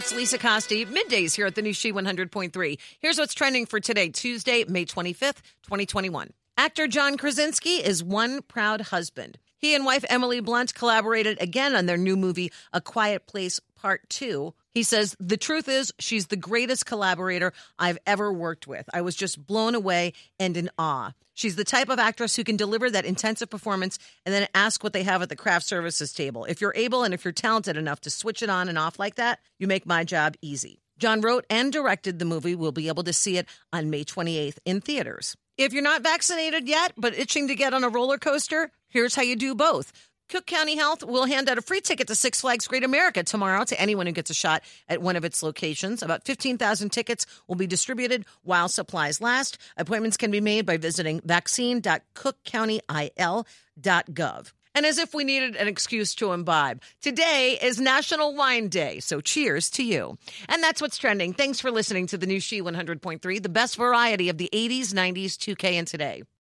it's Lisa Costi, middays here at the new She 100.3. Here's what's trending for today, Tuesday, May 25th, 2021. Actor John Krasinski is one proud husband. He and wife Emily Blunt collaborated again on their new movie, A Quiet Place Part 2. He says, The truth is, she's the greatest collaborator I've ever worked with. I was just blown away and in awe. She's the type of actress who can deliver that intensive performance and then ask what they have at the craft services table. If you're able and if you're talented enough to switch it on and off like that, you make my job easy. John wrote and directed the movie. We'll be able to see it on May 28th in theaters. If you're not vaccinated yet, but itching to get on a roller coaster, here's how you do both. Cook County Health will hand out a free ticket to Six Flags Great America tomorrow to anyone who gets a shot at one of its locations. About 15,000 tickets will be distributed while supplies last. Appointments can be made by visiting vaccine.cookcountyil.gov. And as if we needed an excuse to imbibe, today is National Wine Day, so cheers to you. And that's what's trending. Thanks for listening to the new She 100.3, the best variety of the 80s, 90s, 2K, and today.